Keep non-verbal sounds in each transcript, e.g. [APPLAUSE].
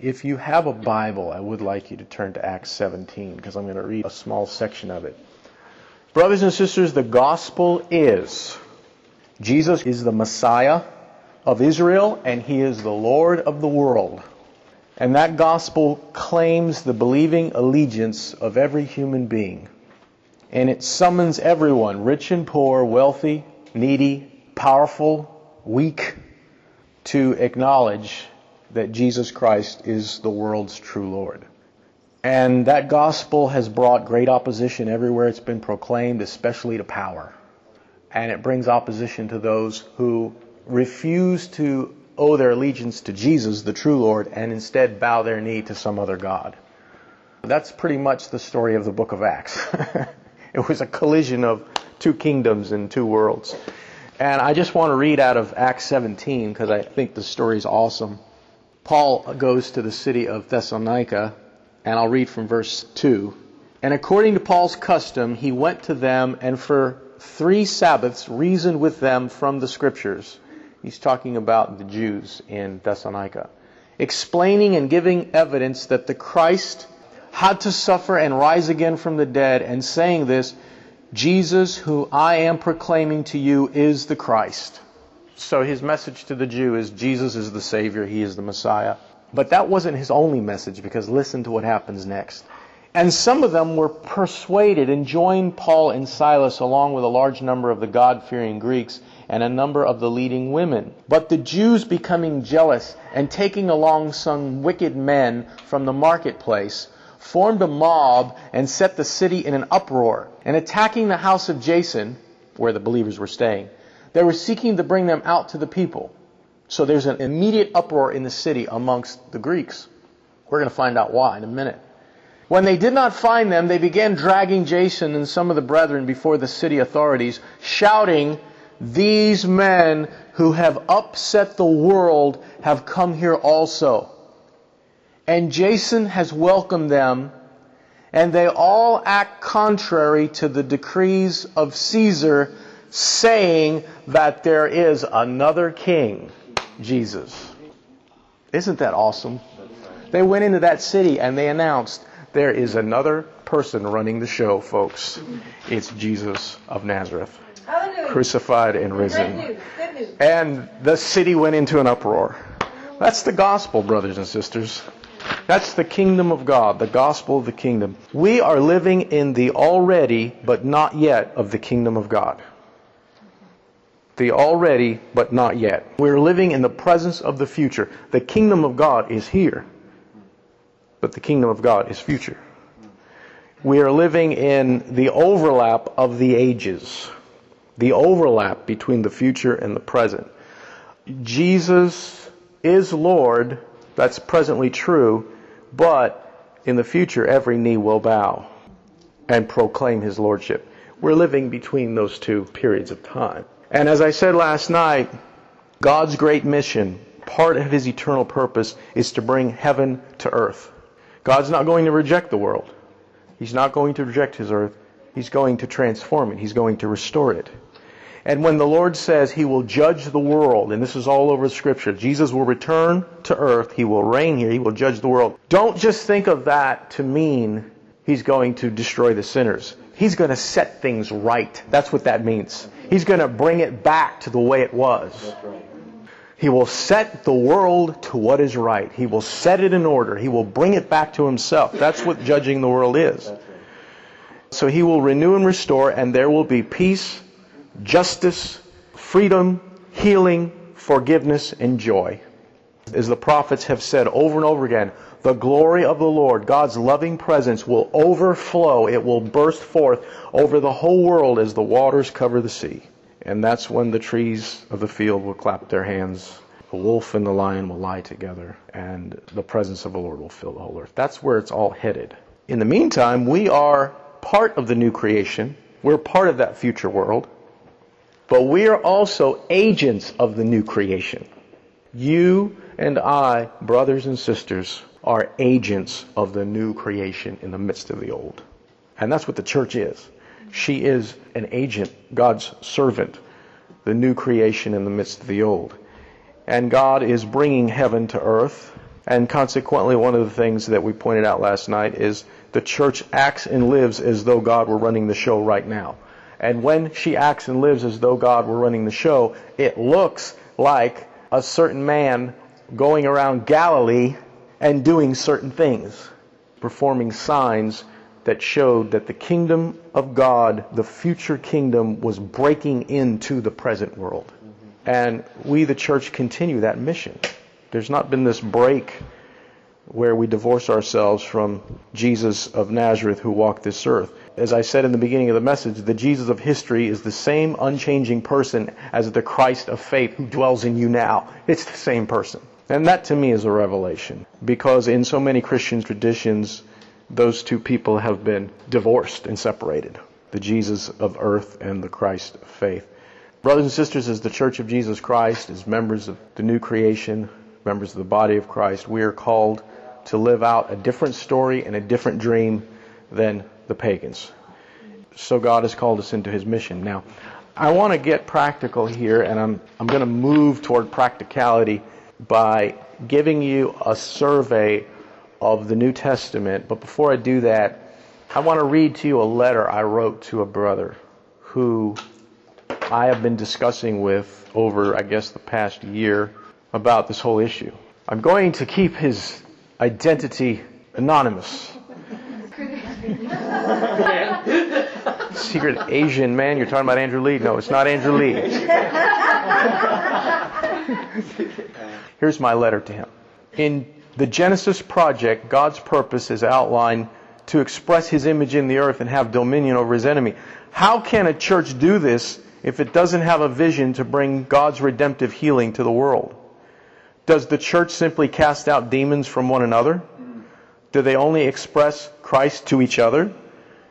If you have a Bible, I would like you to turn to Acts 17 because I'm going to read a small section of it. Brothers and sisters, the gospel is Jesus is the Messiah of Israel and he is the Lord of the world. And that gospel claims the believing allegiance of every human being. And it summons everyone, rich and poor, wealthy, needy, powerful, weak, to acknowledge that Jesus Christ is the world's true Lord. And that gospel has brought great opposition everywhere it's been proclaimed, especially to power. And it brings opposition to those who refuse to owe their allegiance to Jesus, the true Lord, and instead bow their knee to some other God. That's pretty much the story of the book of Acts. [LAUGHS] it was a collision of two kingdoms and two worlds. And I just want to read out of Acts 17 because I think the story is awesome. Paul goes to the city of Thessalonica, and I'll read from verse 2. And according to Paul's custom, he went to them and for three Sabbaths reasoned with them from the Scriptures. He's talking about the Jews in Thessalonica. Explaining and giving evidence that the Christ had to suffer and rise again from the dead, and saying this, Jesus, who I am proclaiming to you, is the Christ. So his message to the Jew is Jesus is the Savior, he is the Messiah. But that wasn't his only message because listen to what happens next. And some of them were persuaded and joined Paul and Silas along with a large number of the God fearing Greeks and a number of the leading women. But the Jews becoming jealous and taking along some wicked men from the marketplace formed a mob and set the city in an uproar. And attacking the house of Jason, where the believers were staying, they were seeking to bring them out to the people. So there's an immediate uproar in the city amongst the Greeks. We're going to find out why in a minute. When they did not find them, they began dragging Jason and some of the brethren before the city authorities, shouting, These men who have upset the world have come here also and Jason has welcomed them, and they all act contrary to the decrees of Caesar, saying that there is another king, Jesus. Isn't that awesome? They went into that city and they announced, there is another person running the show, folks. It's Jesus of Nazareth, Hallelujah. crucified and Good risen. news. Good news. And the city went into an uproar. That's the gospel, brothers and sisters. That's the kingdom of God, the gospel of the kingdom. We are living in the already but not yet of the kingdom of God. The already but not yet. We're living in the presence of the future. The kingdom of God is here, but the kingdom of God is future. We are living in the overlap of the ages, the overlap between the future and the present. Jesus is Lord, that's presently true, but in the future every knee will bow and proclaim his lordship. We're living between those two periods of time. And as I said last night, God's great mission, part of his eternal purpose, is to bring heaven to earth. God's not going to reject the world. He's not going to reject his earth. He's going to transform it. He's going to restore it. And when the Lord says he will judge the world, and this is all over Scripture, Jesus will return to earth, he will reign here, he will judge the world. Don't just think of that to mean he's going to destroy the sinners. He's going to set things right. That's what that means. He's going to bring it back to the way it was. He will set the world to what is right. He will set it in order. He will bring it back to himself. That's what judging the world is. So he will renew and restore, and there will be peace, justice, freedom, healing, forgiveness, and joy. As the prophets have said over and over again, the glory of the Lord, God's loving presence, will overflow. It will burst forth over the whole world as the waters cover the sea. And that's when the trees of the field will clap their hands. The wolf and the lion will lie together, and the presence of the Lord will fill the whole earth. That's where it's all headed. In the meantime, we are part of the new creation. We're part of that future world. But we are also agents of the new creation. You and I, brothers and sisters, are agents of the new creation in the midst of the old. And that's what the church is. She is an agent, God's servant, the new creation in the midst of the old. And God is bringing heaven to earth. And consequently, one of the things that we pointed out last night is the church acts and lives as though God were running the show right now. And when she acts and lives as though God were running the show, it looks like a certain man going around Galilee and doing certain things, performing signs that showed that the kingdom of God, the future kingdom, was breaking into the present world. And we, the church, continue that mission. There's not been this break where we divorce ourselves from Jesus of Nazareth who walked this earth. As I said in the beginning of the message, the Jesus of history is the same unchanging person as the Christ of faith who dwells in you now. It's the same person. And that to me is a revelation because in so many Christian traditions, those two people have been divorced and separated the Jesus of earth and the Christ of faith. Brothers and sisters, as the Church of Jesus Christ, as members of the new creation, members of the body of Christ, we are called to live out a different story and a different dream than the pagans. So God has called us into his mission. Now, I want to get practical here, and I'm, I'm going to move toward practicality by giving you a survey of the New Testament. But before I do that, I want to read to you a letter I wrote to a brother who I have been discussing with over, I guess, the past year about this whole issue. I'm going to keep his identity anonymous. [LAUGHS] Secret Asian man, you're talking about Andrew Lee? No, it's not Andrew Lee. [LAUGHS] Here's my letter to him. In the Genesis project, God's purpose is outlined to express his image in the earth and have dominion over his enemy. How can a church do this if it doesn't have a vision to bring God's redemptive healing to the world? Does the church simply cast out demons from one another? Do they only express Christ to each other?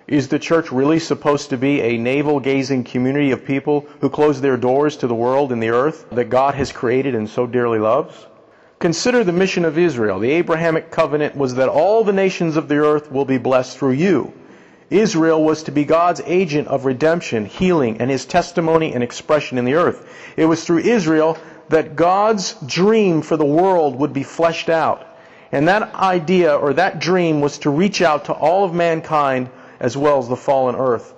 Is the church really supposed to be a navel gazing community of people who close their doors to the world and the earth that God has created and so dearly loves? Consider the mission of Israel. The Abrahamic covenant was that all the nations of the earth will be blessed through you. Israel was to be God's agent of redemption, healing, and his testimony and expression in the earth. It was through Israel that God's dream for the world would be fleshed out. And that idea or that dream was to reach out to all of mankind as well as the fallen earth.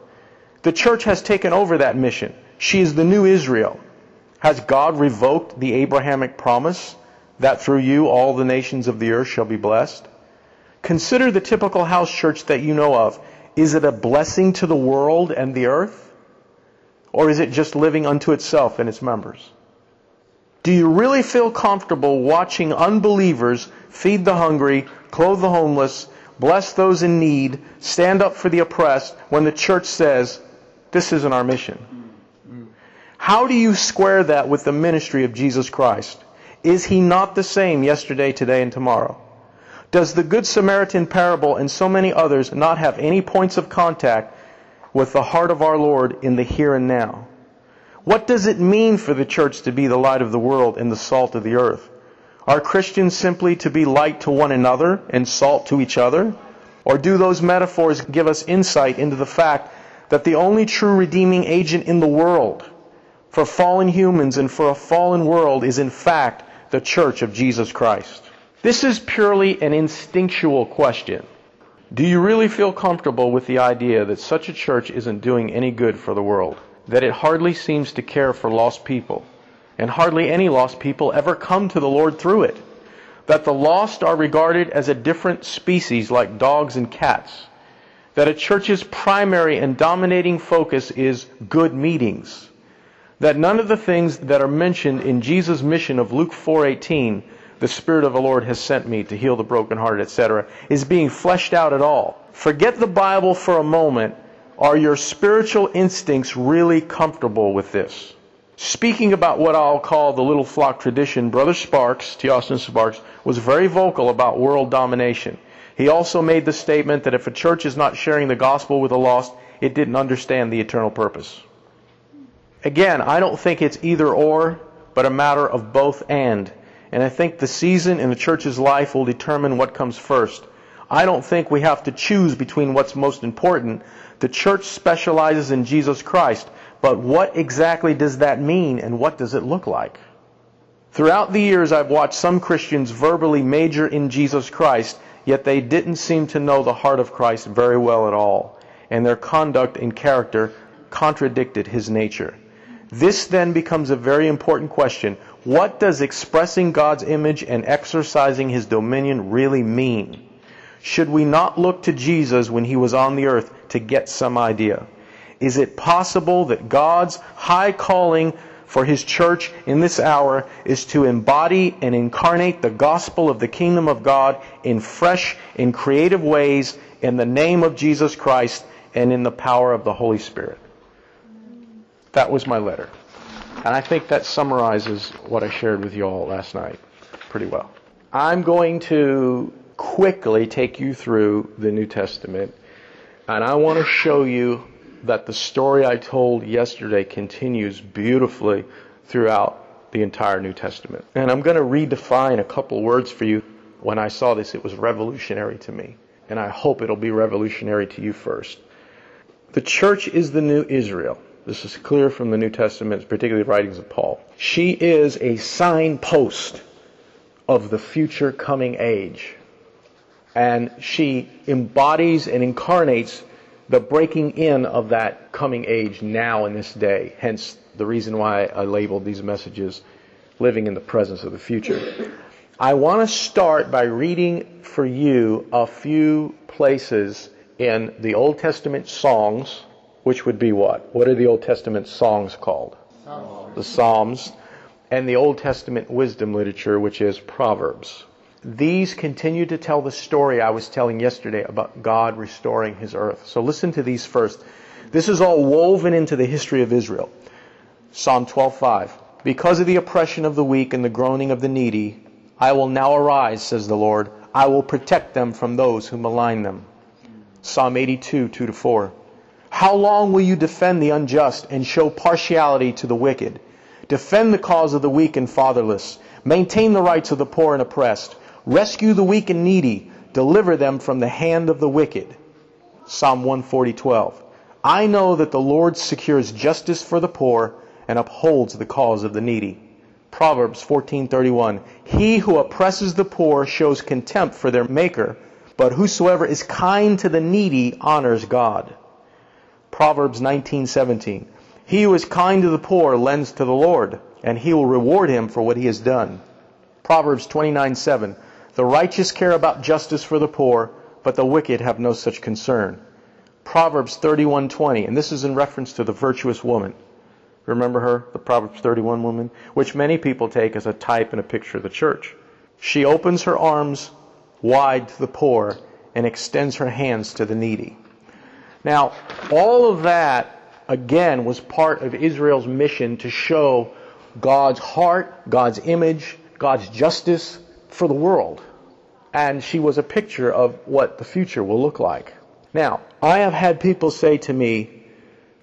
The church has taken over that mission. She is the new Israel. Has God revoked the Abrahamic promise that through you all the nations of the earth shall be blessed? Consider the typical house church that you know of. Is it a blessing to the world and the earth? Or is it just living unto itself and its members? Do you really feel comfortable watching unbelievers feed the hungry, clothe the homeless, bless those in need, stand up for the oppressed when the church says, this isn't our mission. How do you square that with the ministry of Jesus Christ? Is he not the same yesterday, today, and tomorrow? Does the Good Samaritan parable and so many others not have any points of contact with the heart of our Lord in the here and now? What does it mean for the church to be the light of the world and the salt of the earth? Are Christians simply to be light to one another and salt to each other? Or do those metaphors give us insight into the fact that the only true redeeming agent in the world for fallen humans and for a fallen world is in fact the church of Jesus Christ? This is purely an instinctual question. Do you really feel comfortable with the idea that such a church isn't doing any good for the world? That it hardly seems to care for lost people? And hardly any lost people ever come to the Lord through it. That the lost are regarded as a different species like dogs and cats. That a church's primary and dominating focus is good meetings. That none of the things that are mentioned in Jesus' mission of Luke 4:18, the Spirit of the Lord has sent me to heal the brokenhearted, etc., is being fleshed out at all. Forget the Bible for a moment. Are your spiritual instincts really comfortable with this? Speaking about what I'll call the little flock tradition, Brother Sparks, T. Austin Sparks, was very vocal about world domination. He also made the statement that if a church is not sharing the gospel with the lost, it didn't understand the eternal purpose. Again, I don't think it's either or, but a matter of both and. And I think the season in the church's life will determine what comes first. I don't think we have to choose between what's most important. The church specializes in Jesus Christ. But what exactly does that mean and what does it look like? Throughout the years, I've watched some Christians verbally major in Jesus Christ, yet they didn't seem to know the heart of Christ very well at all, and their conduct and character contradicted his nature. This then becomes a very important question. What does expressing God's image and exercising his dominion really mean? Should we not look to Jesus when he was on the earth to get some idea? Is it possible that God's high calling for his church in this hour is to embody and incarnate the gospel of the kingdom of God in fresh and creative ways in the name of Jesus Christ and in the power of the Holy Spirit? That was my letter. And I think that summarizes what I shared with you all last night pretty well. I'm going to quickly take you through the New Testament, and I want to show you that the story I told yesterday continues beautifully throughout the entire New Testament. And I'm going to redefine a couple words for you. When I saw this, it was revolutionary to me, and I hope it'll be revolutionary to you first. The church is the new Israel. This is clear from the New Testament, particularly the writings of Paul. She is a signpost of the future coming age. And she embodies and incarnates the breaking in of that coming age now in this day. Hence the reason why I labeled these messages living in the presence of the future. I want to start by reading for you a few places in the Old Testament songs, which would be what? What are the Old Testament songs called? Psalms. The Psalms. And the Old Testament wisdom literature, which is Proverbs. These continue to tell the story I was telling yesterday about God restoring his earth. So listen to these first. This is all woven into the history of Israel. Psalm 12:5. Because of the oppression of the weak and the groaning of the needy, I will now arise, says the Lord. I will protect them from those who malign them. Psalm 82, 2 to 4. How long will you defend the unjust and show partiality to the wicked? Defend the cause of the weak and fatherless. Maintain the rights of the poor and oppressed. Rescue the weak and needy. Deliver them from the hand of the wicked. Psalm 140:12. I know that the Lord secures justice for the poor and upholds the cause of the needy. Proverbs 14:31. He who oppresses the poor shows contempt for their maker, but whosoever is kind to the needy honors God. Proverbs 19:17. He who is kind to the poor lends to the Lord, and he will reward him for what he has done. Proverbs 29:7. The righteous care about justice for the poor, but the wicked have no such concern. Proverbs 31:20, and this is in reference to the virtuous woman. Remember her, the Proverbs 31 woman, which many people take as a type and a picture of the church. She opens her arms wide to the poor and extends her hands to the needy. Now, all of that again was part of Israel's mission to show God's heart, God's image, God's justice for the world and she was a picture of what the future will look like. Now, I have had people say to me,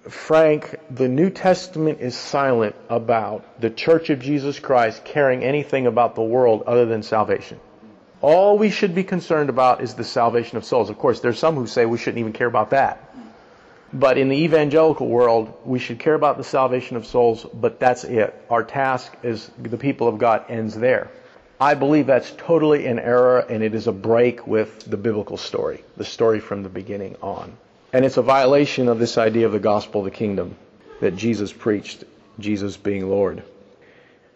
Frank, the New Testament is silent about the Church of Jesus Christ caring anything about the world other than salvation. All we should be concerned about is the salvation of souls. Of course, there's some who say we shouldn't even care about that. But in the evangelical world, we should care about the salvation of souls, but that's it. Our task as the people of God ends there. I believe that's totally an error and it is a break with the biblical story, the story from the beginning on. And it's a violation of this idea of the gospel of the kingdom that Jesus preached, Jesus being Lord.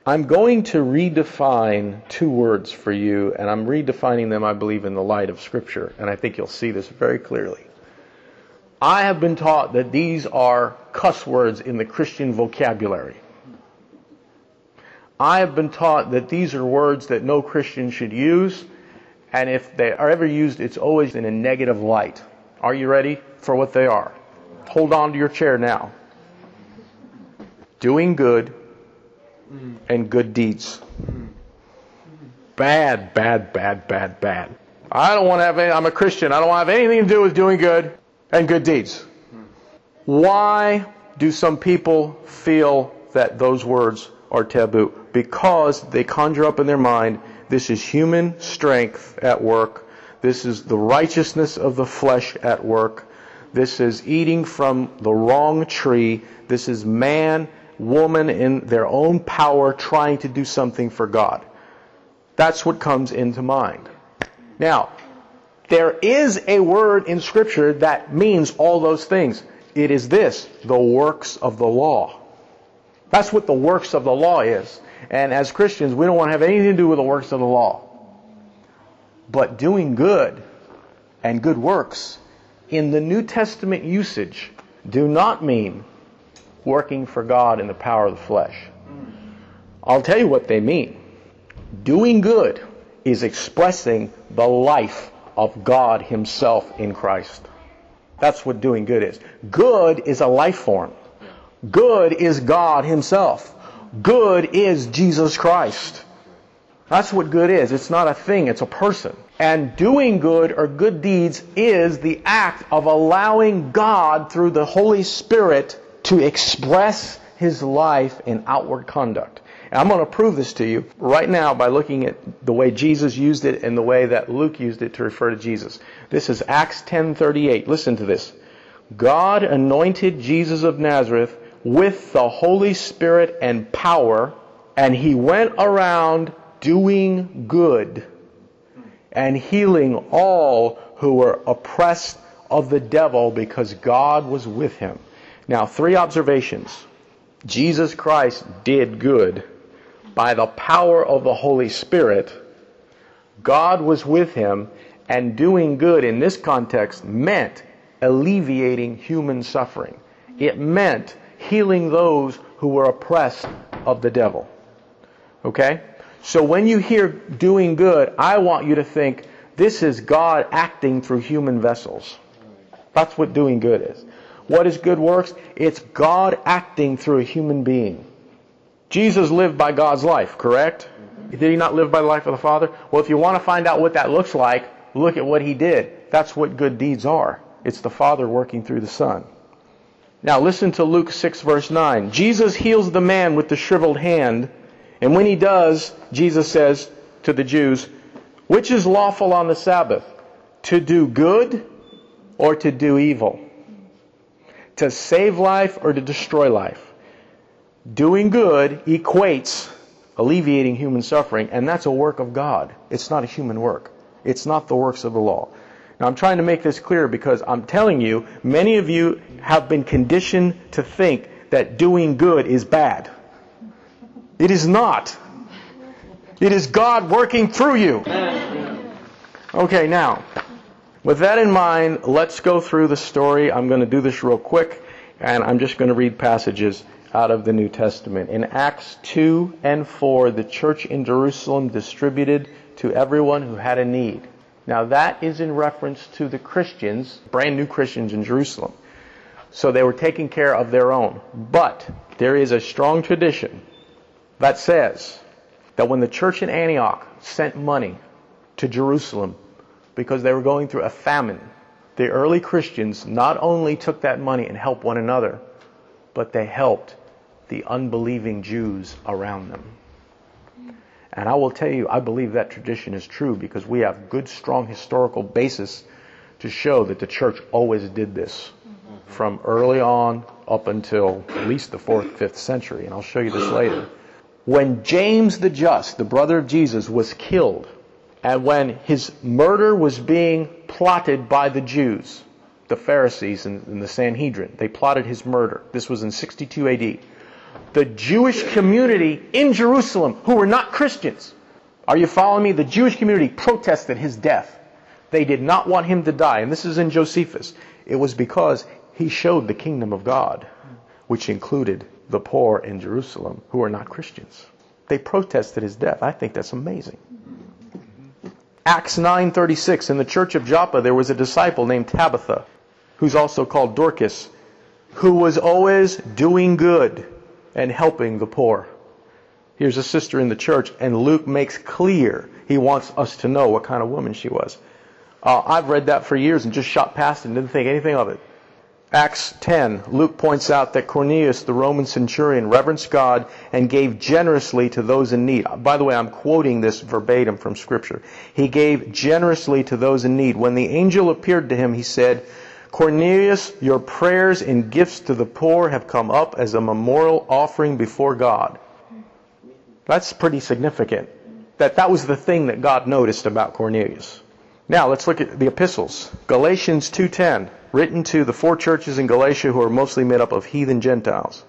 I'm going to redefine two words for you, and I'm redefining them, I believe, in the light of Scripture, and I think you'll see this very clearly. I have been taught that these are cuss words in the Christian vocabulary. I have been taught that these are words that no Christian should use, and if they are ever used, it's always in a negative light. Are you ready for what they are? Hold on to your chair now. Doing good and good deeds. Bad, bad, bad, bad, bad. I don't want to have any, I'm a Christian. I don't want to have anything to do with doing good and good deeds. Why do some people feel that those words are taboo? because they conjure up in their mind this is human strength at work. This is the righteousness of the flesh at work. This is eating from the wrong tree. This is man woman in their own power trying to do something for God. That's what comes into mind. Now, there is a word in Scripture that means all those things. It is this the works of the law. That's what the works of the law is. And as Christians, we don't want to have anything to do with the works of the law. But doing good and good works in the New Testament usage do not mean working for God in the power of the flesh. I'll tell you what they mean. Doing good is expressing the life of God Himself in Christ. That's what doing good is. Good is a life form. Good is God Himself. Good is Jesus Christ. That's what good is. It's not a thing, it's a person. And doing good or good deeds is the act of allowing God through the Holy Spirit to express His life in outward conduct. And I'm going to prove this to you right now by looking at the way Jesus used it and the way that Luke used it to refer to Jesus. This is Acts 10:38. Listen to this. God anointed Jesus of Nazareth with the Holy Spirit and power, and he went around doing good and healing all who were oppressed of the devil because God was with him. Now, three observations. Jesus Christ did good by the power of the Holy Spirit. God was with him, and doing good in this context meant alleviating human suffering. It meant healing those who were oppressed of the devil. Okay? So when you hear doing good, I want you to think this is God acting through human vessels. That's what doing good is. What is good works? It's God acting through a human being. Jesus lived by God's life, correct? Did he not live by the life of the Father? Well, if you want to find out what that looks like, look at what he did. That's what good deeds are. It's the Father working through the Son. Now listen to Luke 6 verse 9. Jesus heals the man with the shriveled hand, and when he does, Jesus says to the Jews, which is lawful on the Sabbath? To do good or to do evil? To save life or to destroy life? Doing good equates alleviating human suffering, and that's a work of God. It's not a human work. It's not the works of the law. Now, I'm trying to make this clear because I'm telling you, many of you have been conditioned to think that doing good is bad. It is not. It is God working through you. Okay, now, with that in mind, let's go through the story. I'm going to do this real quick, and I'm just going to read passages out of the New Testament. In Acts 2 and 4, the church in Jerusalem distributed to everyone who had a need. Now that is in reference to the Christians, brand new Christians in Jerusalem. So they were taking care of their own. But there is a strong tradition that says that when the church in Antioch sent money to Jerusalem because they were going through a famine, the early Christians not only took that money and helped one another, but they helped the unbelieving Jews around them. And I will tell you, I believe that tradition is true because we have good, strong historical basis to show that the church always did this from early on up until at least the fourth, fifth century. And I'll show you this later. When James the Just, the brother of Jesus, was killed, and when his murder was being plotted by the Jews, the Pharisees and, the Sanhedrin, they plotted his murder. This was in 62 AD the Jewish community in Jerusalem who were not Christians. Are you following me? The Jewish community protested his death. They did not want him to die. And this is in Josephus. It was because he showed the kingdom of God, which included the poor in Jerusalem who are not Christians. They protested his death. I think that's amazing. Acts 9:36 in the church of Joppa there was a disciple named Tabitha who's also called Dorcas who was always doing good and helping the poor. Here's a sister in the church, and Luke makes clear he wants us to know what kind of woman she was. Uh, I've read that for years and just shot past it and didn't think anything of it. Acts 10, Luke points out that Cornelius, the Roman centurion, reverenced God and gave generously to those in need. By the way, I'm quoting this verbatim from Scripture. He gave generously to those in need. When the angel appeared to him, he said, Cornelius, your prayers and gifts to the poor have come up as a memorial offering before God. That's pretty significant. That that was the thing that God noticed about Cornelius. Now let's look at the epistles. Galatians 2:10, written to the four churches in Galatia who are mostly made up of heathen Gentiles.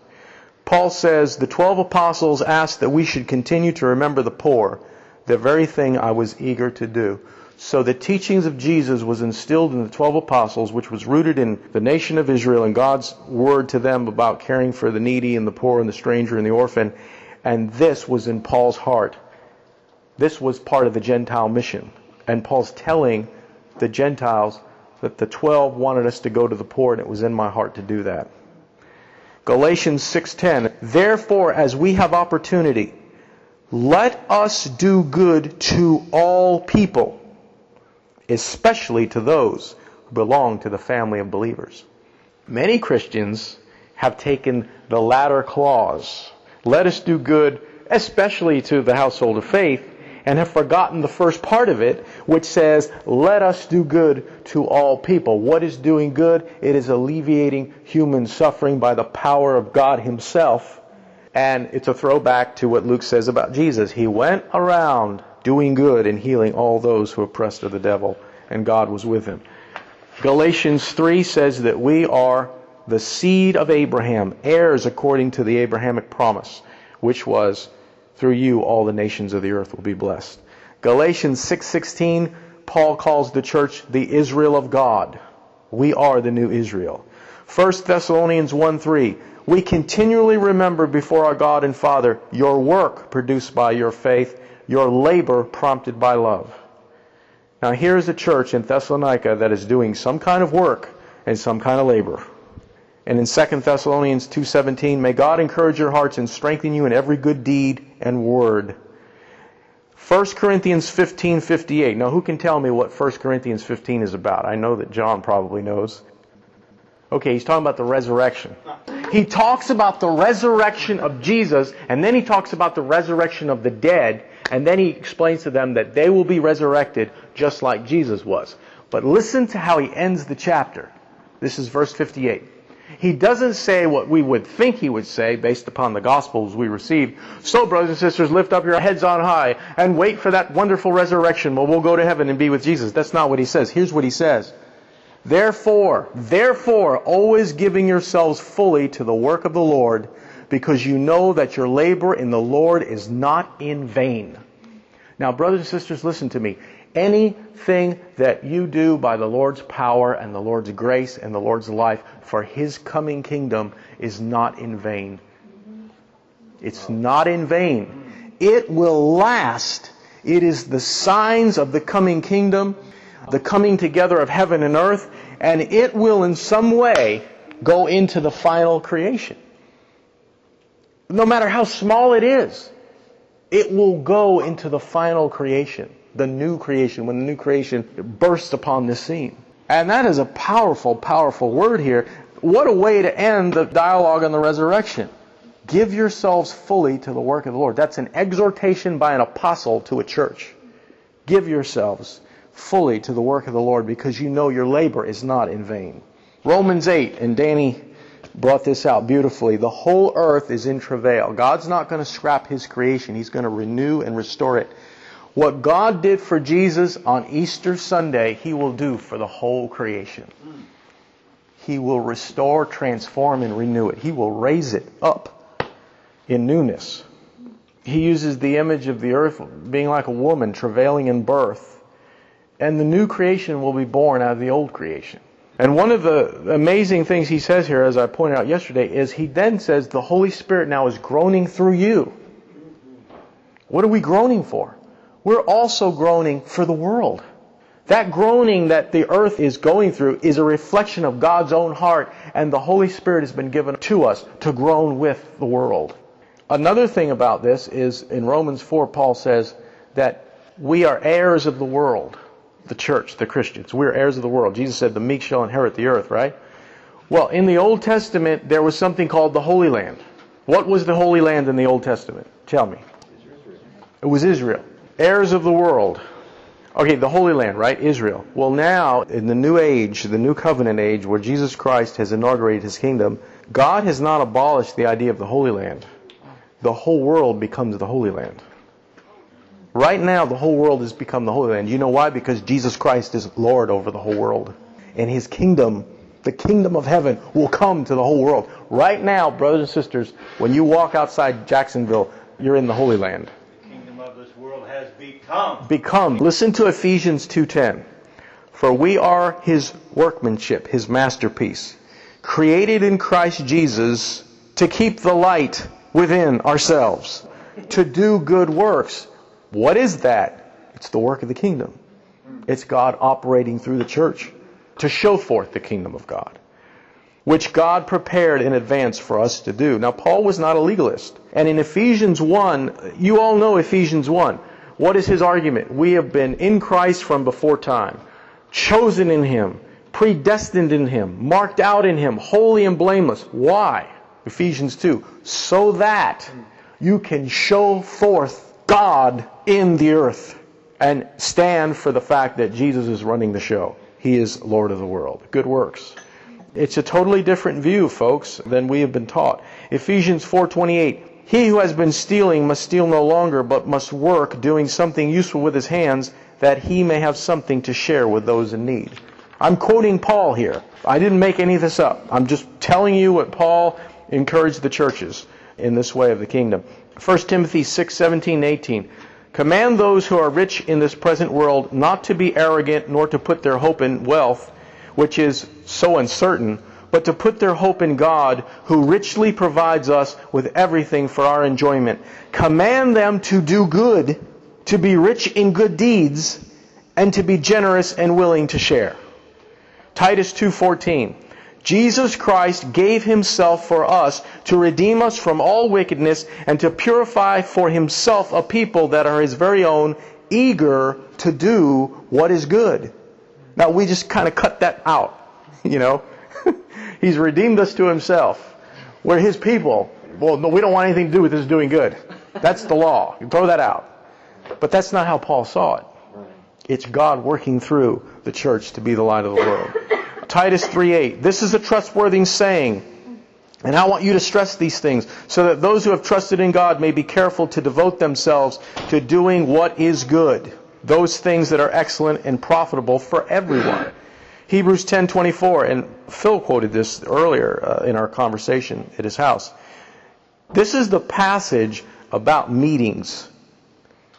Paul says, "The 12 apostles asked that we should continue to remember the poor, the very thing I was eager to do." So the teachings of Jesus was instilled in the 12 apostles, which was rooted in the nation of Israel and God's word to them about caring for the needy and the poor and the stranger and the orphan. And this was in Paul's heart. This was part of the Gentile mission. And Paul's telling the Gentiles that the 12 wanted us to go to the poor and it was in my heart to do that. Galatians 6:10 Therefore as we have opportunity let us do good to all people especially to those who belong to the family of believers. Many Christians have taken the latter clause, let us do good, especially to the household of faith, and have forgotten the first part of it, which says, let us do good to all people. What is doing good? It is alleviating human suffering by the power of God Himself. And it's a throwback to what Luke says about Jesus. He went around doing good and healing all those who were oppressed of the devil, and God was with him. Galatians 3 says that we are the seed of Abraham, heirs according to the Abrahamic promise, which was through you all the nations of the earth will be blessed. Galatians 6:16 Paul calls the church the Israel of God. We are the new Israel. 1 Thessalonians 1:3 We continually remember before our God and Father your work produced by your faith your labor prompted by love. Now here is a church in Thessalonica that is doing some kind of work and some kind of labor. And in 2 Thessalonians 2:17, may God encourage your hearts and strengthen you in every good deed and word. 1 Corinthians 15:58. Now who can tell me what 1 Corinthians 15 is about? I know that John probably knows. Okay, he's talking about the resurrection. He talks about the resurrection of Jesus, and then he talks about the resurrection of the dead, and then he explains to them that they will be resurrected just like Jesus was. But listen to how he ends the chapter. This is verse 58. He doesn't say what we would think he would say based upon the gospels we received. So, brothers and sisters, lift up your heads on high and wait for that wonderful resurrection where we'll go to heaven and be with Jesus. That's not what he says. Here's what he says. Therefore, therefore, always giving yourselves fully to the work of the Lord, because you know that your labor in the Lord is not in vain. Now, brothers and sisters, listen to me. Anything that you do by the Lord's power and the Lord's grace and the Lord's life for His coming kingdom is not in vain. It's not in vain. It will last. It is the signs of the coming kingdom the coming together of heaven and earth, and it will in some way go into the final creation. No matter how small it is, it will go into the final creation, the new creation, when the new creation bursts upon the scene. And that is a powerful, powerful word here. What a way to end the dialogue on the resurrection. Give yourselves fully to the work of the Lord. That's an exhortation by an apostle to a church. Give yourselves fully to the work of the Lord because you know your labor is not in vain. Romans 8, and Danny brought this out beautifully. The whole earth is in travail. God's not going to scrap his creation. He's going to renew and restore it. What God did for Jesus on Easter Sunday, he will do for the whole creation. He will restore, transform, and renew it. He will raise it up in newness. He uses the image of the earth being like a woman travailing in birth and the new creation will be born out of the old creation. And one of the amazing things he says here, as I pointed out yesterday, is he then says the Holy Spirit now is groaning through you. What are we groaning for? We're also groaning for the world. That groaning that the earth is going through is a reflection of God's own heart, and the Holy Spirit has been given to us to groan with the world. Another thing about this is in Romans 4, Paul says that we are heirs of the world the church, the Christians. We're heirs of the world. Jesus said, the meek shall inherit the earth, right? Well, in the Old Testament, there was something called the Holy Land. What was the Holy Land in the Old Testament? Tell me. It was Israel. Heirs of the world. Okay, the Holy Land, right? Israel. Well, now, in the new age, the new covenant age, where Jesus Christ has inaugurated his kingdom, God has not abolished the idea of the Holy Land. The whole world becomes the Holy Land. Right now, the whole world has become the Holy Land. You know why? Because Jesus Christ is Lord over the whole world. And his kingdom, the kingdom of heaven, will come to the whole world. Right now, brothers and sisters, when you walk outside Jacksonville, you're in the Holy Land. The kingdom of this world has become. Become. Listen to Ephesians 2:10. For we are his workmanship, his masterpiece, created in Christ Jesus to keep the light within ourselves, to do good works. What is that? It's the work of the kingdom. It's God operating through the church to show forth the kingdom of God, which God prepared in advance for us to do. Now, Paul was not a legalist. And in Ephesians 1, you all know Ephesians 1. What is his argument? We have been in Christ from before time, chosen in him, predestined in him, marked out in him, holy and blameless. Why? Ephesians 2. So that you can show forth God in the earth and stand for the fact that Jesus is running the show. He is Lord of the world. Good works. It's a totally different view, folks, than we have been taught. Ephesians 4:28 He who has been stealing must steal no longer, but must work doing something useful with his hands that he may have something to share with those in need. I'm quoting Paul here. I didn't make any of this up. I'm just telling you what Paul encouraged the churches in this way of the kingdom. 1 Timothy 6:17 18 Command those who are rich in this present world not to be arrogant nor to put their hope in wealth, which is so uncertain, but to put their hope in God, who richly provides us with everything for our enjoyment. Command them to do good, to be rich in good deeds, and to be generous and willing to share. Titus 2:14 Jesus Christ gave himself for us to redeem us from all wickedness and to purify for himself a people that are his very own, eager to do what is good. Now we just kind of cut that out, [LAUGHS] you know. [LAUGHS] He's redeemed us to himself. We're his people. Well, no, we don't want anything to do with this doing good. That's the law. You throw that out. But that's not how Paul saw it. It's God working through the church to be the light of the world. Titus 3:8. This is a trustworthy saying, and I want you to stress these things so that those who have trusted in God may be careful to devote themselves to doing what is good, those things that are excellent and profitable for everyone. Hebrews 10:24 and Phil quoted this earlier uh, in our conversation at his house. This is the passage about meetings.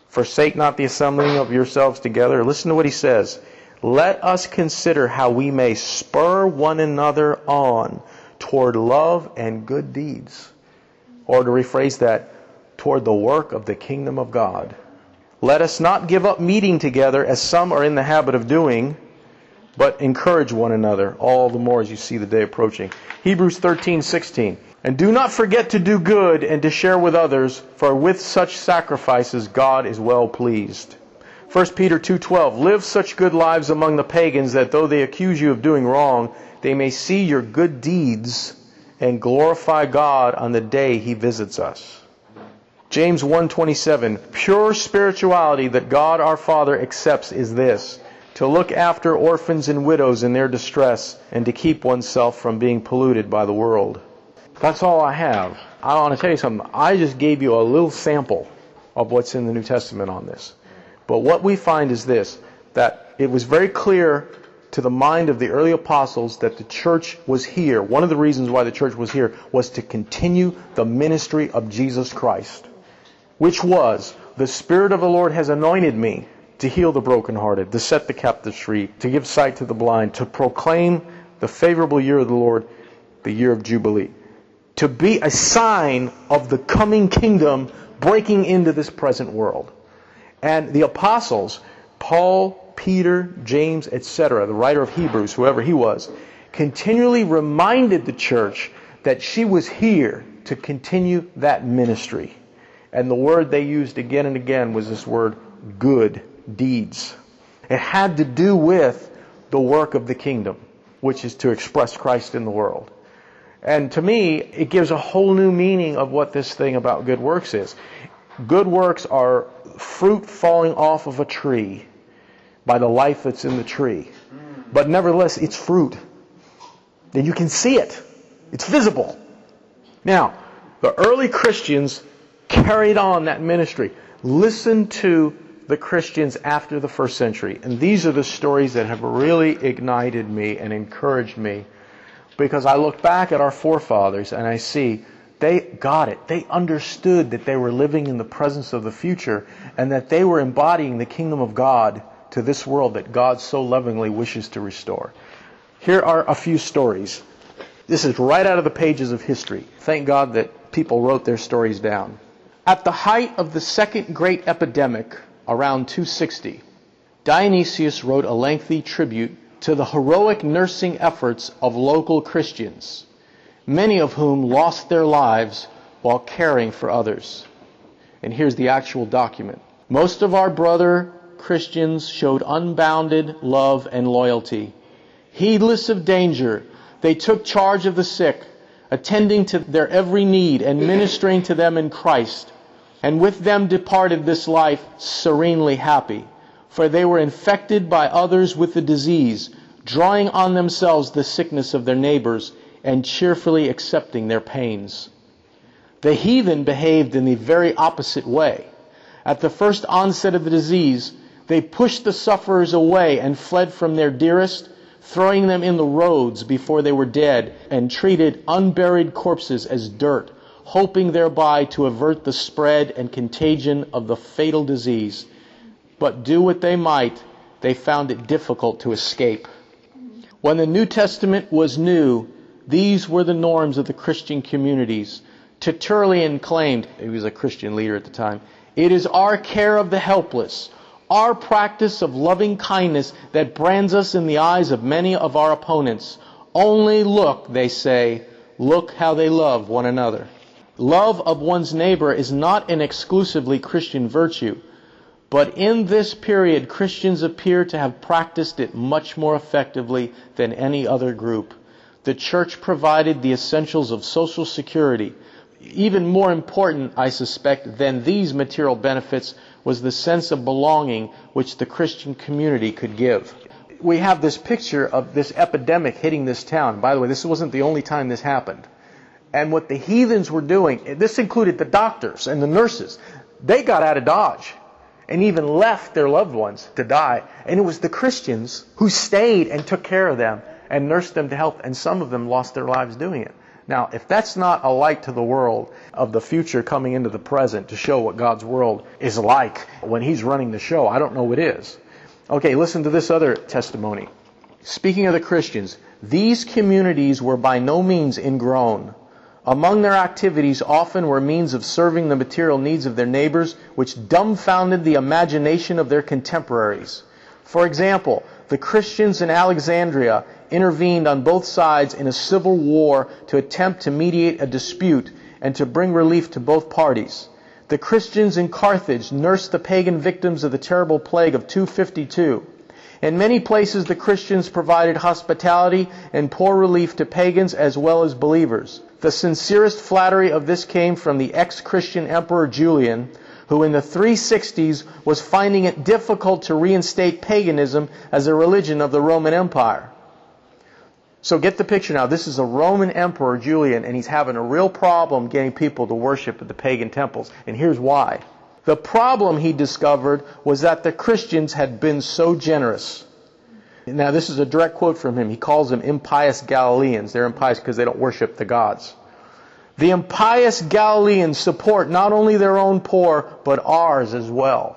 Forsake not the assembling of yourselves together. Listen to what he says. Let us consider how we may spur one another on toward love and good deeds. Or to rephrase that, toward the work of the kingdom of God. Let us not give up meeting together as some are in the habit of doing, but encourage one another, all the more as you see the day approaching. Hebrews 13:16. And do not forget to do good and to share with others, for with such sacrifices God is well pleased. 1 Peter 2:12 Live such good lives among the pagans that though they accuse you of doing wrong, they may see your good deeds and glorify God on the day he visits us. James 1:27 Pure spirituality that God our Father accepts is this: to look after orphans and widows in their distress and to keep oneself from being polluted by the world. That's all I have. I want to tell you something. I just gave you a little sample of what's in the New Testament on this. But what we find is this that it was very clear to the mind of the early apostles that the church was here. One of the reasons why the church was here was to continue the ministry of Jesus Christ, which was the Spirit of the Lord has anointed me to heal the brokenhearted, to set the captives free, to give sight to the blind, to proclaim the favorable year of the Lord, the year of Jubilee, to be a sign of the coming kingdom breaking into this present world. And the apostles, Paul, Peter, James, etc., the writer of Hebrews, whoever he was, continually reminded the church that she was here to continue that ministry. And the word they used again and again was this word good deeds. It had to do with the work of the kingdom, which is to express Christ in the world. And to me, it gives a whole new meaning of what this thing about good works is. Good works are fruit falling off of a tree by the life that's in the tree. But nevertheless, it's fruit. And you can see it. It's visible. Now, the early Christians carried on that ministry. Listen to the Christians after the first century. And these are the stories that have really ignited me and encouraged me because I look back at our forefathers and I see they got it. They understood that they were living in the presence of the future and that they were embodying the kingdom of God to this world that God so lovingly wishes to restore. Here are a few stories. This is right out of the pages of history. Thank God that people wrote their stories down. At the height of the second great epidemic, around 260, Dionysius wrote a lengthy tribute to the heroic nursing efforts of local Christians, many of whom lost their lives while caring for others. And here's the actual document. Most of our brother Christians showed unbounded love and loyalty. Heedless of danger, they took charge of the sick, attending to their every need and ministering to them in Christ, and with them departed this life serenely happy for they were infected by others with the disease, drawing on themselves the sickness of their neighbors, and cheerfully accepting their pains. The heathen behaved in the very opposite way. At the first onset of the disease, they pushed the sufferers away and fled from their dearest, throwing them in the roads before they were dead, and treated unburied corpses as dirt, hoping thereby to avert the spread and contagion of the fatal disease but do what they might, they found it difficult to escape. When the New Testament was new, these were the norms of the Christian communities. Tertullian claimed, he was a Christian leader at the time, it is our care of the helpless, our practice of loving kindness that brands us in the eyes of many of our opponents. Only look, they say, look how they love one another. Love of one's neighbor is not an exclusively Christian virtue. But in this period, Christians appear to have practiced it much more effectively than any other group. The church provided the essentials of social security. Even more important, I suspect, than these material benefits was the sense of belonging which the Christian community could give. We have this picture of this epidemic hitting this town. By the way, this wasn't the only time this happened. And what the heathens were doing, this included the doctors and the nurses, they got out of Dodge and even left their loved ones to die. And it was the Christians who stayed and took care of them and nursed them to health, and some of them lost their lives doing it. Now, if that's not a light to the world of the future coming into the present to show what God's world is like when He's running the show, I don't know what is. Okay, listen to this other testimony. Speaking of the Christians, these communities were by no means ingrown. Among their activities often were means of serving the material needs of their neighbors, which dumbfounded the imagination of their contemporaries. For example, the Christians in Alexandria intervened on both sides in a civil war to attempt to mediate a dispute and to bring relief to both parties. The Christians in Carthage nursed the pagan victims of the terrible plague of 252. In many places, the Christians provided hospitality and poor relief to pagans as well as believers. The sincerest flattery of this came from the ex-Christian Emperor Julian, who in the 360s was finding it difficult to reinstate paganism as a religion of the Roman Empire. So get the picture now. This is a Roman Emperor, Julian, and he's having a real problem getting people to worship at the pagan temples. And here's why. The problem he discovered was that the Christians had been so generous. Now, this is a direct quote from him. He calls them impious Galileans. They're impious because they don't worship the gods. The impious Galileans support not only their own poor, but ours as well.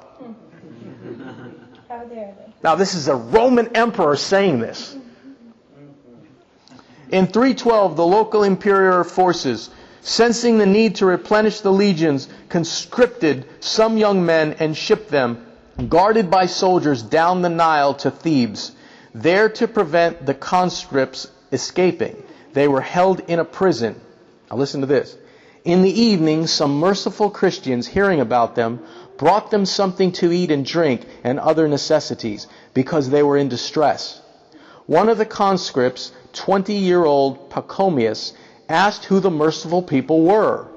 How dare they? Now, this is a Roman emperor saying this. In 312, the local imperial forces, sensing the need to replenish the legions, conscripted some young men and shipped them, guarded by soldiers, down the Nile to Thebes there to prevent the conscripts escaping. They were held in a prison. Now listen to this. In the evening, some merciful Christians, hearing about them, brought them something to eat and drink and other necessities because they were in distress. One of the conscripts, 20 year old Pachomius, asked who the merciful people were.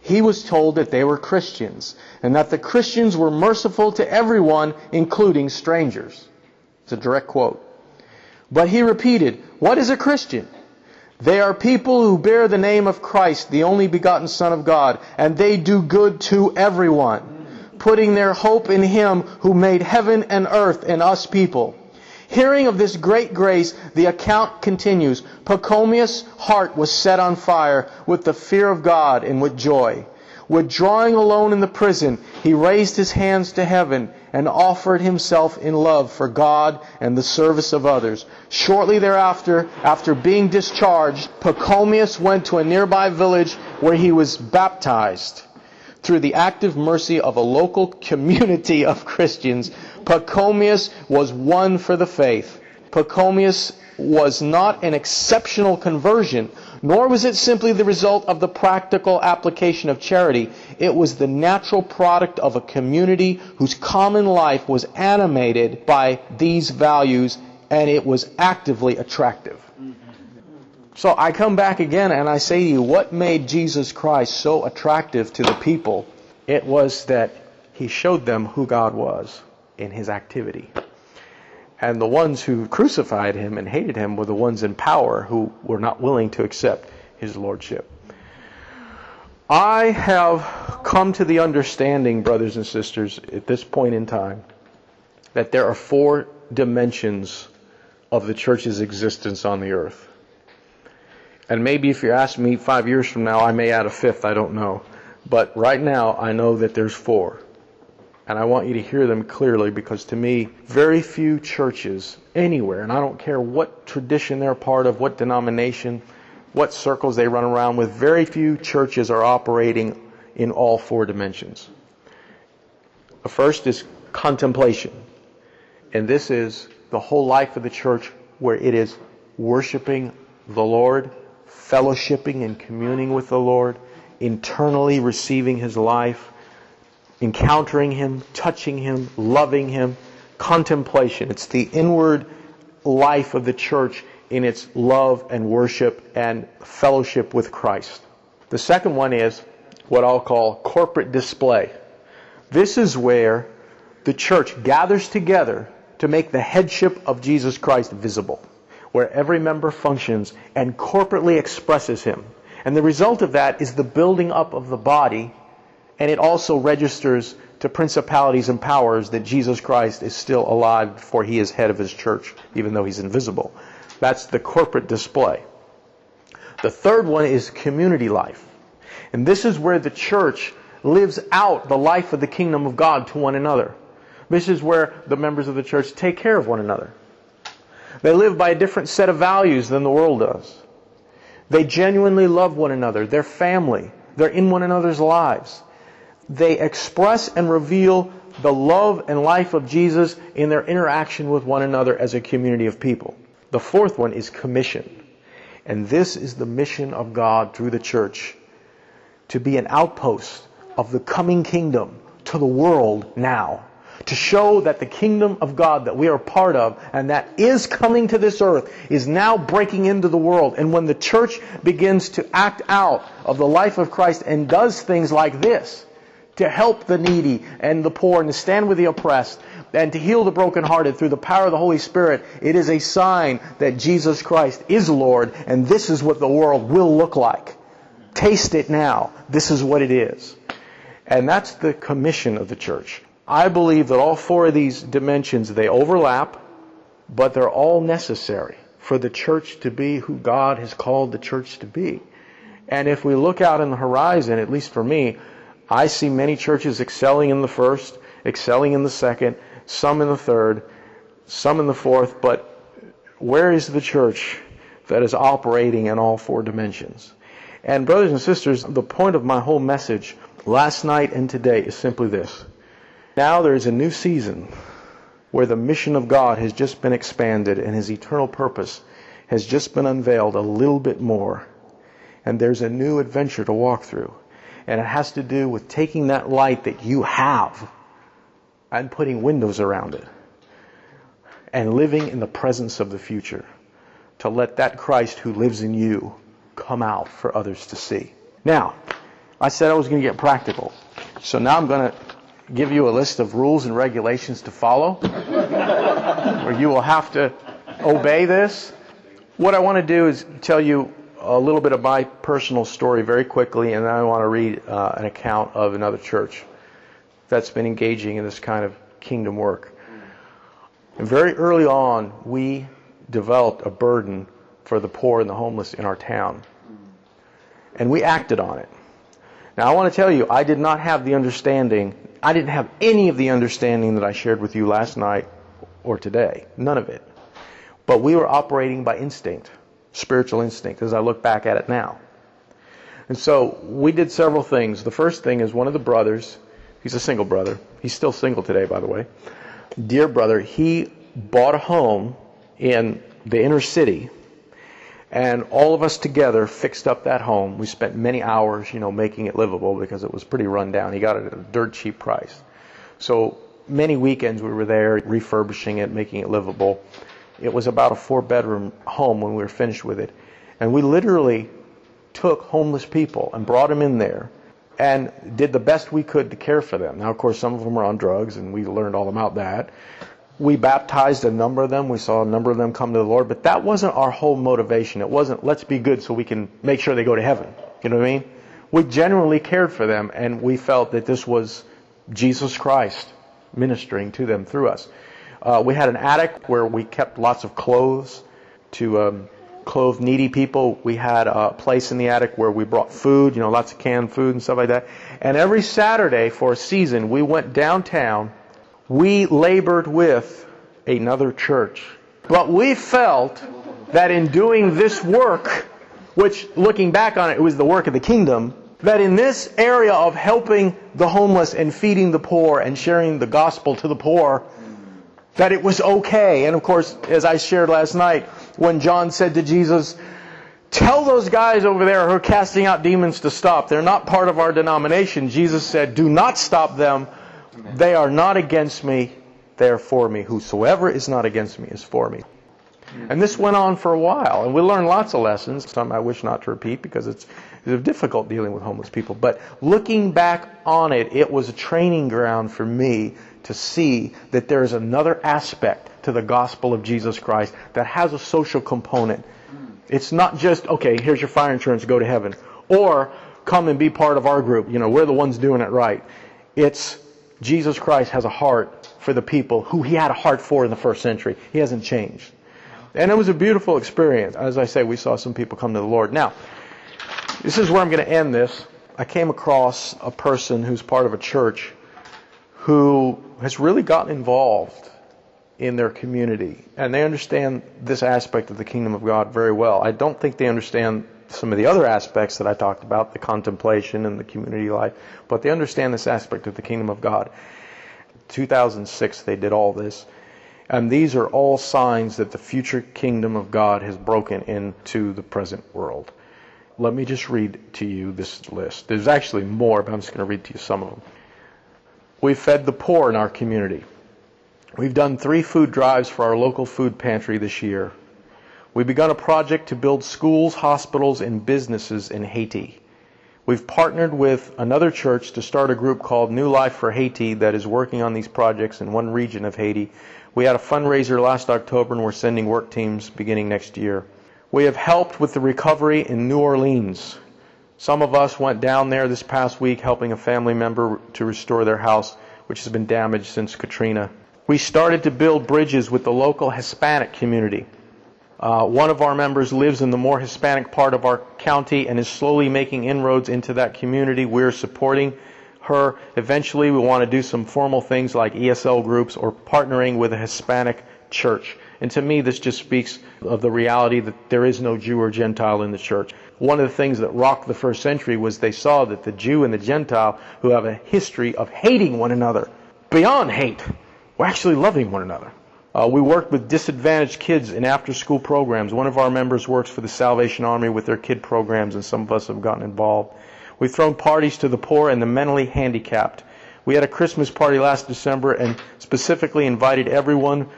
He was told that they were Christians and that the Christians were merciful to everyone, including strangers. It's a direct quote. But he repeated, What is a Christian? They are people who bear the name of Christ, the only begotten Son of God, and they do good to everyone, putting their hope in Him who made heaven and earth and us people. Hearing of this great grace, the account continues. Pachomius' heart was set on fire with the fear of God and with joy. Withdrawing alone in the prison, he raised his hands to heaven and offered himself in love for God and the service of others. Shortly thereafter, after being discharged, Pachomius went to a nearby village where he was baptized. Through the active mercy of a local community of Christians, Pachomius was won for the faith. Pachomius was not an exceptional conversion, nor was it simply the result of the practical application of charity. It was the natural product of a community whose common life was animated by these values and it was actively attractive. So I come back again and I say to you, what made Jesus Christ so attractive to the people? It was that he showed them who God was in his activity. And the ones who crucified him and hated him were the ones in power who were not willing to accept his lordship. I have come to the understanding, brothers and sisters, at this point in time, that there are four dimensions of the church's existence on the earth. And maybe if you ask me five years from now, I may add a fifth, I don't know. But right now, I know that there's four. And I want you to hear them clearly because to me, very few churches anywhere, and I don't care what tradition they're part of, what denomination, what circles they run around with, very few churches are operating in all four dimensions. The first is contemplation. And this is the whole life of the church where it is worshiping the Lord, fellowshipping and communing with the Lord, internally receiving His life, encountering Him, touching Him, loving Him. Contemplation. It's the inward life of the church in its love and worship and fellowship with Christ. The second one is what I'll call corporate display. This is where the church gathers together to make the headship of Jesus Christ visible, where every member functions and corporately expresses Him. And the result of that is the building up of the body and it also registers to principalities and powers that Jesus Christ is still alive for he is head of his church, even though he's invisible. That's the corporate display. The third one is community life. And this is where the church lives out the life of the kingdom of God to one another. This is where the members of the church take care of one another. They live by a different set of values than the world does. They genuinely love one another. They're family. They're in one another's lives they express and reveal the love and life of Jesus in their interaction with one another as a community of people. The fourth one is commission. And this is the mission of God through the church to be an outpost of the coming kingdom to the world now. To show that the kingdom of God that we are part of and that is coming to this earth is now breaking into the world. And when the church begins to act out of the life of Christ and does things like this, to help the needy and the poor and to stand with the oppressed and to heal the brokenhearted through the power of the Holy Spirit, it is a sign that Jesus Christ is Lord and this is what the world will look like. Taste it now. This is what it is. And that's the commission of the church. I believe that all four of these dimensions, they overlap, but they're all necessary for the church to be who God has called the church to be. And if we look out in the horizon, at least for me, I see many churches excelling in the first, excelling in the second, some in the third, some in the fourth, but where is the church that is operating in all four dimensions? And brothers and sisters, the point of my whole message last night and today is simply this. Now there is a new season where the mission of God has just been expanded and his eternal purpose has just been unveiled a little bit more. And there's a new adventure to walk through. And it has to do with taking that light that you have and putting windows around it and living in the presence of the future to let that Christ who lives in you come out for others to see. Now, I said I was going to get practical. So now I'm going to give you a list of rules and regulations to follow. [LAUGHS] or you will have to obey this. What I want to do is tell you a little bit of my personal story very quickly, and then I want to read uh, an account of another church that's been engaging in this kind of kingdom work. And very early on, we developed a burden for the poor and the homeless in our town. And we acted on it. Now, I want to tell you, I did not have the understanding, I didn't have any of the understanding that I shared with you last night or today. None of it. But we were operating by instinct, spiritual instinct, as I look back at it now. And so we did several things. The first thing is one of the brothers, he's a single brother. He's still single today, by the way. Dear brother, he bought a home in the inner city and all of us together fixed up that home. We spent many hours, you know, making it livable because it was pretty run down. He got it at a dirt cheap price. So many weekends we were there refurbishing it, making it livable. It was about a four bedroom home when we were finished with it. And we literally took homeless people and brought them in there and did the best we could to care for them. Now, of course, some of them were on drugs and we learned all about that we baptized a number of them. We saw a number of them come to the Lord, but that wasn't our whole motivation. It wasn't let's be good so we can make sure they go to heaven. You know what I mean? We genuinely cared for them, and we felt that this was Jesus Christ ministering to them through us. Uh, we had an attic where we kept lots of clothes to um, clothe needy people. We had a place in the attic where we brought food, you know, lots of canned food and stuff like that. And every Saturday for a season, we went downtown we labored with another church. But we felt that in doing this work, which looking back on it, it was the work of the kingdom, that in this area of helping the homeless and feeding the poor and sharing the gospel to the poor, that it was okay. And of course, as I shared last night, when John said to Jesus, Tell those guys over there who are casting out demons to stop. They're not part of our denomination. Jesus said, Do not stop them they are not against me, they are for me. Whosoever is not against me is for me. And this went on for a while, and we learned lots of lessons. Some I wish not to repeat because it's, it's difficult dealing with homeless people. But looking back on it, it was a training ground for me to see that there is another aspect to the gospel of Jesus Christ that has a social component. It's not just, okay, here's your fire insurance, go to heaven. Or come and be part of our group. You know, we're the ones doing it right. It's Jesus Christ has a heart for the people who he had a heart for in the first century. He hasn't changed. And it was a beautiful experience. As I say, we saw some people come to the Lord. Now, this is where I'm going to end this. I came across a person who's part of a church who has really gotten involved in their community. And they understand this aspect of the kingdom of God very well. I don't think they understand some of the other aspects that I talked about, the contemplation and the community life, but they understand this aspect of the kingdom of God. 2006, they did all this. And these are all signs that the future kingdom of God has broken into the present world. Let me just read to you this list. There's actually more, but I'm just going to read to you some of them. We've fed the poor in our community. We've done three food drives for our local food pantry this year. We've begun a project to build schools, hospitals, and businesses in Haiti. We've partnered with another church to start a group called New Life for Haiti that is working on these projects in one region of Haiti. We had a fundraiser last October and we're sending work teams beginning next year. We have helped with the recovery in New Orleans. Some of us went down there this past week helping a family member to restore their house, which has been damaged since Katrina. We started to build bridges with the local Hispanic community. Uh, one of our members lives in the more Hispanic part of our county and is slowly making inroads into that community. We're supporting her. Eventually, we want to do some formal things like ESL groups or partnering with a Hispanic church. And to me, this just speaks of the reality that there is no Jew or Gentile in the church. One of the things that rocked the first century was they saw that the Jew and the Gentile, who have a history of hating one another, beyond hate, were actually loving one another. Uh, we work with disadvantaged kids in after school programs. One of our members works for the Salvation Army with their kid programs, and some of us have gotten involved. We've thrown parties to the poor and the mentally handicapped. We had a Christmas party last December and specifically invited everyone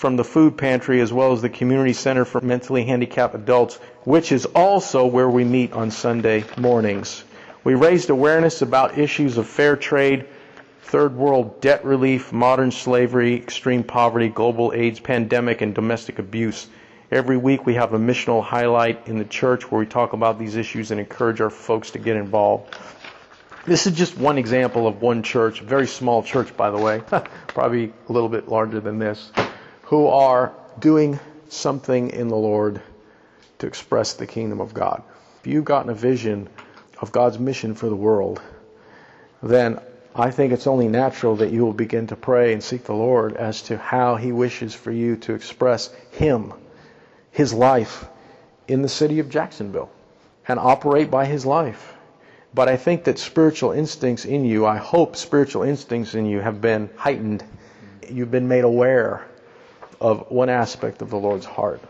from the food pantry as well as the community center for mentally handicapped adults, which is also where we meet on Sunday mornings. We raised awareness about issues of fair trade third world debt relief, modern slavery, extreme poverty, global AIDS pandemic, and domestic abuse. Every week we have a missional highlight in the church where we talk about these issues and encourage our folks to get involved. This is just one example of one church, a very small church, by the way, [LAUGHS] probably a little bit larger than this, who are doing something in the Lord to express the kingdom of God. If you've gotten a vision of God's mission for the world, then I think it's only natural that you will begin to pray and seek the Lord as to how He wishes for you to express Him, His life in the city of Jacksonville, and operate by His life. But I think that spiritual instincts in you, I hope spiritual instincts in you have been heightened. You've been made aware of one aspect of the Lord's heart.